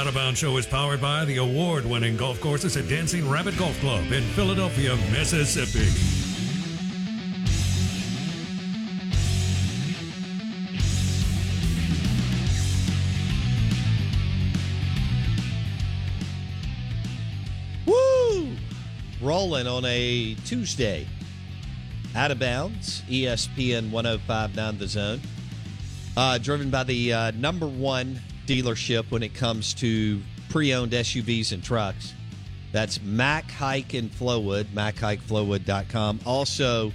Out of Bounds Show is powered by the award winning golf courses at Dancing Rabbit Golf Club in Philadelphia, Mississippi. Woo! Rolling on a Tuesday. Out of bounds, ESPN 1059 The Zone. Uh, driven by the uh, number one dealership when it comes to pre owned SUVs and trucks. That's Mac Haik in Flowwood, MacHaikFlowwood.com. Also,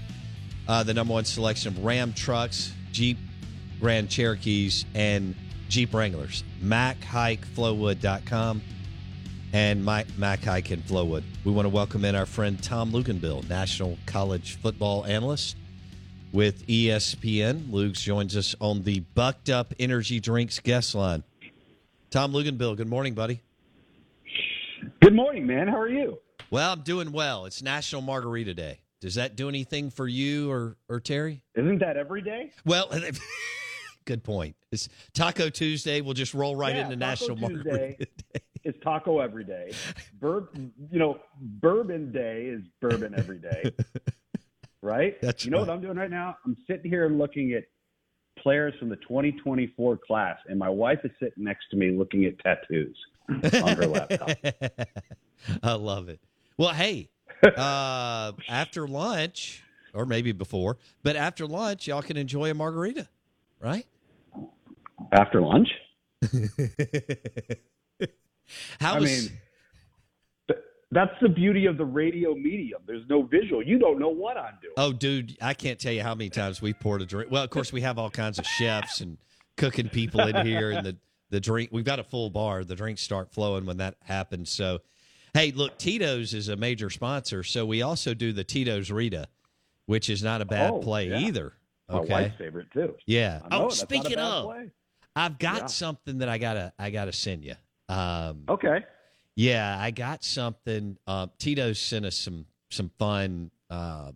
uh, the number one selection of Ram trucks, Jeep Grand Cherokees, and Jeep Wranglers. MacHaikFlowwood.com and Mike Mac Haik in Flowwood. We want to welcome in our friend Tom Luginbill, National College Football Analyst with ESPN. Luke's joins us on the Bucked Up Energy Drinks guest line. Tom Luginbill, good morning, buddy. Good morning, man. How are you? Well, I'm doing well. It's National Margarita Day. Does that do anything for you or, or Terry? Isn't that every day? Well, good point. It's Taco Tuesday. We'll just roll right Yeah, into Taco National Tuesday. Margarita Day. It's taco every day. Bur- you know, bourbon day is bourbon every day. right? That's you know right. what I'm doing right now? I'm sitting here looking at players from the 2024 class, and my wife is sitting next to me looking at tattoos on her laptop. I love it. Well, hey, uh, after lunch, or maybe before, but after lunch, y'all can enjoy a margarita, right? After lunch? How I was? mean, that's the beauty of the radio medium. There's no visual. You don't know what I'm doing. oh, dude, I can't tell you how many times we poured a drink. Well, of course, we have all kinds of chefs and cooking people in here, and the the drink. We've got a full bar. The drinks start flowing when that happens. So, hey, look, Tito's is a major sponsor, so we also do the Tito's Rita, which is not a bad Oh, play yeah. either. My Okay. wife's favorite too. Yeah. I know, Oh, speaking of, play. I've got Yeah. something that I gotta I gotta send you. Um, Okay. Yeah, I got something. Um, Tito sent us some some fun um,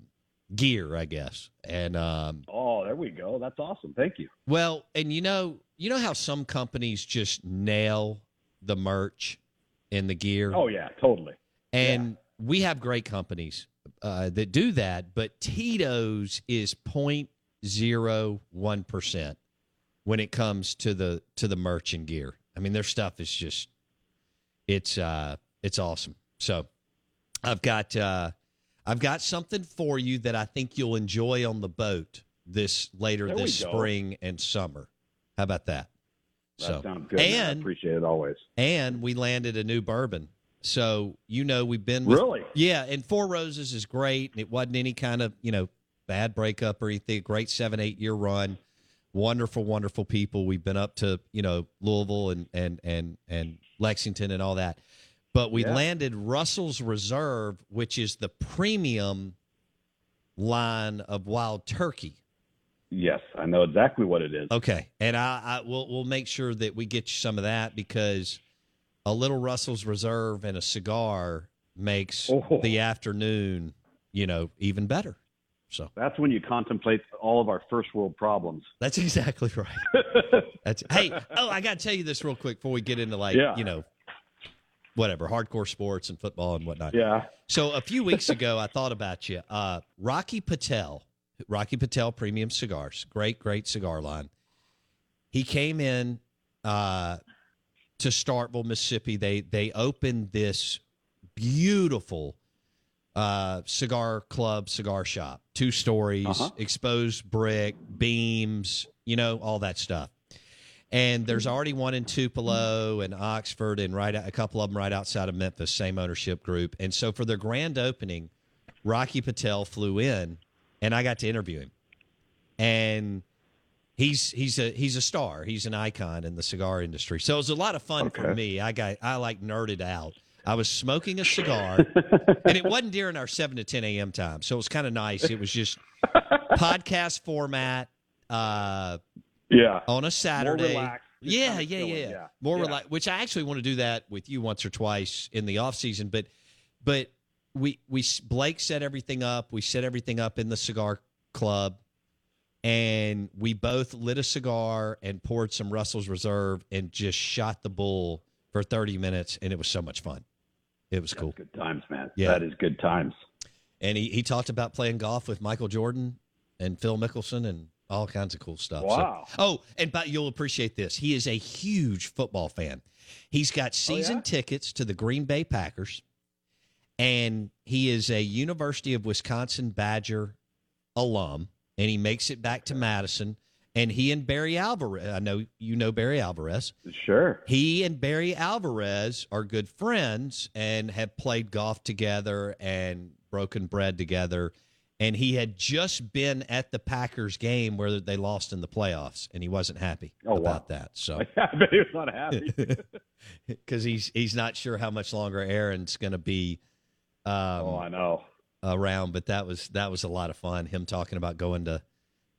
gear, I guess, and um, Oh, there we go. That's awesome. Thank you. well, and you know, you know how some companies just nail the merch and the gear. Oh yeah, totally. And we have great companies uh, that do that, but Tito's is point zero one percent when it comes to the to the merch and gear. I mean, their stuff is just it's uh it's awesome. So I've got uh I've got something for you that I think you'll enjoy on the boat this later There this spring and summer. How about that? That so sounds good. man. I and appreciate it always. and we landed a new bourbon. So you know we've been with, Really? yeah, and Four Roses is great, and it wasn't any kind of you know bad breakup or anything. Great seven eight year run, wonderful wonderful people. We've been up to you know Louisville and and and and Lexington and all that, but we Yeah. landed Russell's Reserve, which is the premium line of wild turkey. Yes, I know exactly what it is. Okay, and I, I we'll we'll make sure that we get you some of that because a little Russell's Reserve and a cigar makes Oh. the afternoon, you know, even better. So That's when you contemplate all of our first world problems. that's exactly right. That's hey. Oh, I got to tell you this real quick before we get into like Yeah. you know, whatever hardcore sports and football and whatnot. Yeah. So a few weeks ago, I thought about you. Uh, Rocky Patel, Rocky Patel Premium Cigars, great, great cigar line. He came in uh, to Starkville, Mississippi. They they opened this beautiful uh, cigar club, cigar shop, two stories, Uh-huh. exposed brick, beams, you know, all that stuff. And there's already one in Tupelo and Oxford, and right a couple of them right outside of Memphis, same ownership group. And so for their grand opening, Rocky Patel flew in, and I got to interview him. And he's he's a he's a star. He's an icon in the cigar industry. So it was a lot of fun for me. I got I like nerded out. I was smoking a cigar, and it wasn't during our seven to ten a.m. time, so it was kind of nice. It was just podcast format. Uh, Yeah. on a Saturday. relaxed, yeah, kinda yeah, chilling, yeah, yeah. More Yeah. relaxed. Which I actually want to do that with you once or twice in the off season. But, but we we Blake set everything up. We set everything up in the cigar club, and we both lit a cigar and poured some Russell's Reserve and just shot the bull for thirty minutes, and it was so much fun. It was cool. Good times, man. Yeah. That is good times. And he, he talked about playing golf with Michael Jordan and Phil Mickelson and all kinds of cool stuff. So- Wow. oh, and but you'll appreciate this. He is a huge football fan. He's got oh, season yeah? tickets to the Green Bay Packers, and he is a University of Wisconsin Badger alum, and he makes it back to Madison. And he and Barry Alvarez, I know you know Barry Alvarez. Sure. He and Barry Alvarez are good friends and have played golf together and broken bread together. And he had just been at the Packers game where they lost in the playoffs, and he wasn't happy Oh, wow. about that. So, I bet he was not happy. because he's he's not sure how much longer Aaron's going to be um, oh, I know. around, but that was that was a lot of fun. Him talking about going to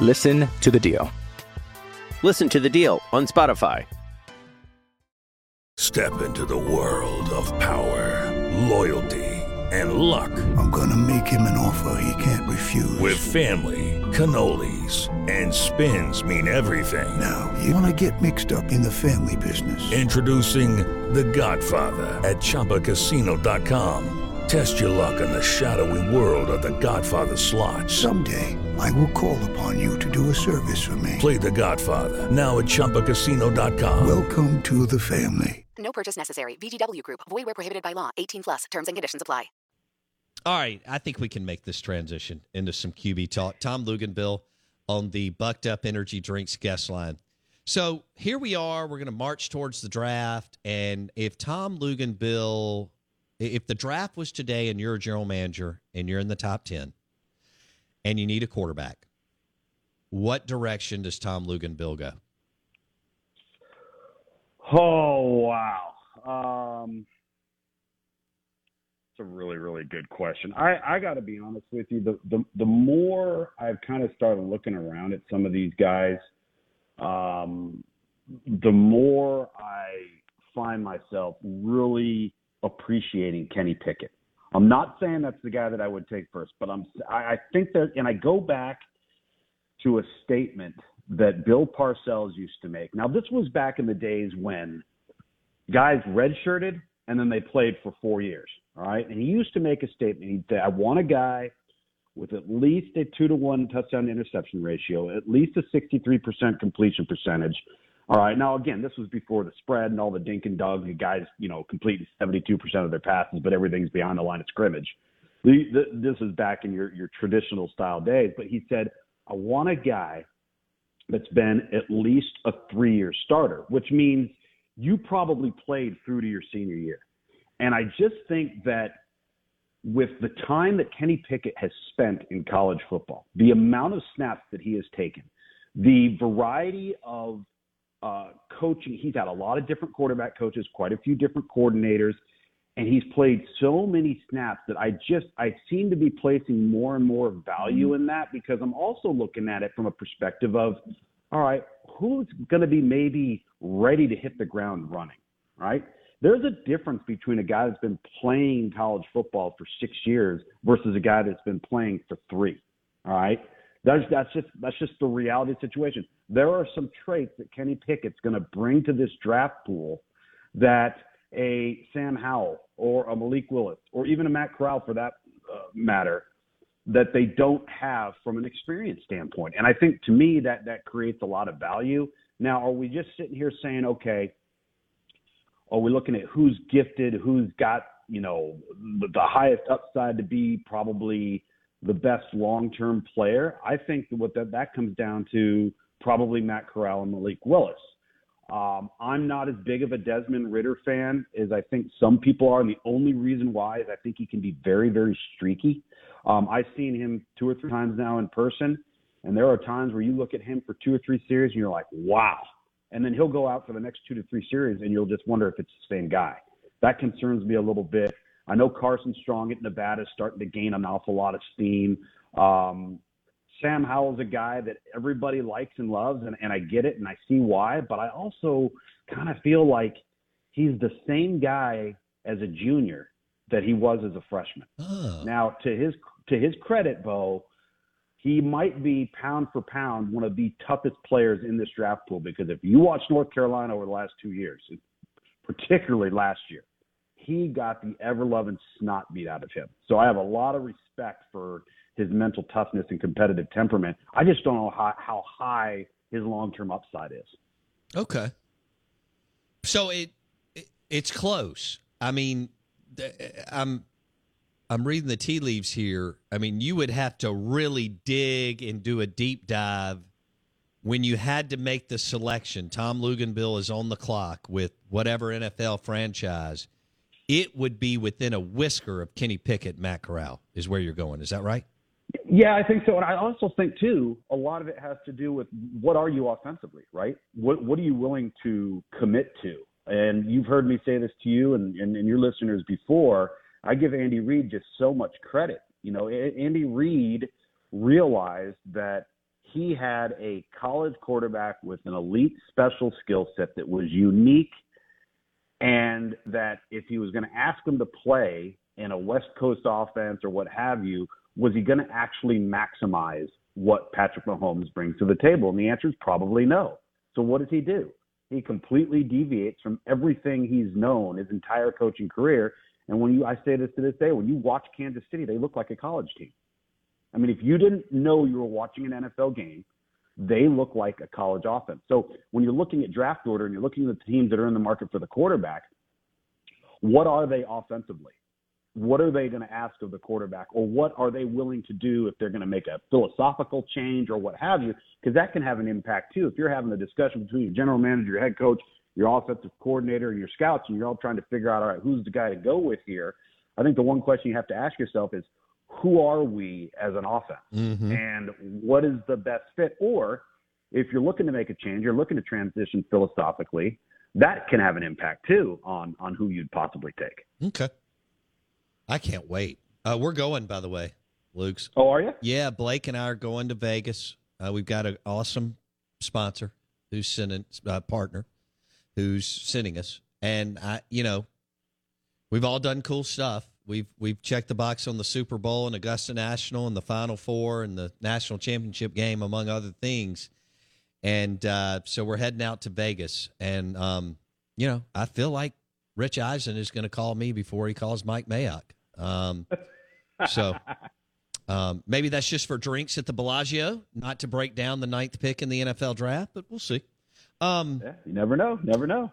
Listen to The Deal. Listen to The Deal on Spotify. Step into the world of power, loyalty, and luck. I'm gonna make him an offer he can't refuse. With family, cannolis, and spins mean everything. Now, you wanna get mixed up in the family business. Introducing The Godfather at ChumbaCasino.com. Test your luck in the shadowy world of The Godfather slot. Someday, I will call upon you to do a service for me. Play The Godfather now at ChumbaCasino.com. Welcome to the family. No purchase necessary. VGW Group, void where prohibited by law. 18 plus terms and conditions apply. All right, I think we can make this transition into some QB talk. Tom Luginbill on the Bucked Up Energy Drinks guest line. So here we are. We're going to march towards the draft, and if Tom Luginbill, if the draft was today, and you're a general manager and you're in the top ten, and you need a quarterback, what direction does Tom Luginbill go? Oh wow. Um, it's a really really good question. I I got to be honest with you. The the the more I've kind of started looking around at some of these guys, um, the more I find myself really appreciating Kenny Pickett. I'm not saying that's the guy that I would take first, but I'm I, I think that, and I go back to a statement that Bill Parcells used to make. Now, this was back in the days when guys redshirted and then they played for four years. All right. And he used to make a statement. He'd say, I want a guy with at least a two to one touchdown interception ratio, at least a 63% completion percentage. All right. Now, again, this was before the spread and all the dink and dunk. The guys, you know, completing 72% of their passes, but everything's behind the line of scrimmage. The, the, this is back in your, your traditional style days. But he said, I want a guy that's been at least a three year starter, which means you probably played through to your senior year. And I just think that with the time that Kenny Pickett has spent in college football, the amount of snaps that he has taken, the variety of uh, coaching, he's had a lot of different quarterback coaches, quite a few different coordinators, and he's played so many snaps that I just I seem to be placing more and more value in that because I'm also looking at it from a perspective of, all right, who's going to be maybe ready to hit the ground running, right? There's a difference between a guy that's been playing college football for six years versus a guy that's been playing for three. All right. That's that's just that's just the reality of the situation. There are some traits that Kenny Pickett's going to bring to this draft pool that a Sam Howell or a Malik Willis or even a Matt Corral for that uh, matter that they don't have from an experience standpoint. And I think to me that that creates a lot of value. Now, are we just sitting here saying, okay, are we looking at who's gifted, who's got, you know, the, the highest upside to be probably the best long-term player? I think what that, that comes down to probably Matt Corral and Malik Willis. Um, I'm not as big of a Desmond Ridder fan as I think some people are. And the only reason why is I think he can be very, very streaky. Um, I've seen him two or three times now in person, and there are times where you look at him for two or three series and you're like, wow. And then he'll go out for the next two to three series, and you'll just wonder if it's the same guy. That concerns me a little bit. I know Carson Strong at Nevada is starting to gain an awful lot of steam. Um, Sam Howell's a guy that everybody likes and loves, and, and I get it and I see why, but I also kind of feel like he's the same guy as a junior that he was as a freshman. Oh. Now, to his to his credit, Bo, he might be pound for pound one of the toughest players in this draft pool because if you watch North Carolina over the last two years, particularly last year, he got the ever loving snot beat out of him. So I have a lot of respect for his mental toughness and competitive temperament. I just don't know how, how high his long term upside is. Okay. So it, it, it's close. I mean, I'm I'm reading the tea leaves here. I mean, you would have to really dig and do a deep dive when you had to make the selection. Tom Luginbill is on the clock with whatever NFL franchise. It would be within a whisker of Kenny Pickett, Matt Corral, is where you're going. Is that right? Yeah, I think so. And I also think too, a lot of it has to do with what are you offensively, right? What what are you willing to commit to? And you've heard me say this to you and, and, and your listeners before. I give Andy Reid just so much credit. You know, Andy Reid realized that he had a college quarterback with an elite special skill set that was unique and that if he was going to ask him to play in a West Coast offense or what have you, was he going to actually maximize what Patrick Mahomes brings to the table? And the answer is probably no. So what does he do? He completely deviates from everything he's known his entire coaching career. And when you, I say this to this day, when you watch Kansas City, they look like a college team. I mean, if you didn't know you were watching an NFL game, they look like a college offense. So when you're looking at draft order and you're looking at the teams that are in the market for the quarterback, what are they offensively? What are they going to ask of the quarterback or what are they willing to do if they're going to make a philosophical change or what have you? Because that can have an impact too. If you're having a discussion between your general manager your head coach your offensive coordinator and your scouts and you're all trying to figure out all right who's the guy to go with here? I think the one question you have to ask yourself is who are we as an offense? Mm-hmm. and what is the best fit? Or if you're looking to make a change you're looking to transition philosophically that can have an impact too on on who you'd possibly take. Okay I can't wait. Uh, we're going, by the way, Luke's. Oh, are you? Yeah, Blake and I are going to Vegas. Uh, we've got an awesome sponsor who's sending uh, partner who's sending us, and I, you know, we've all done cool stuff We've we've checked the box on the Super Bowl and Augusta National and the Final Four and the national championship game, among other things. And uh, so we're heading out to Vegas, and um, you know, I feel like Rich Eisen is going to call me before he calls Mike Mayock. Um, so um, maybe that's just for drinks at the Bellagio, not to break down the ninth pick in the NFL draft, but we'll see. Um, yeah, you never know. Never know.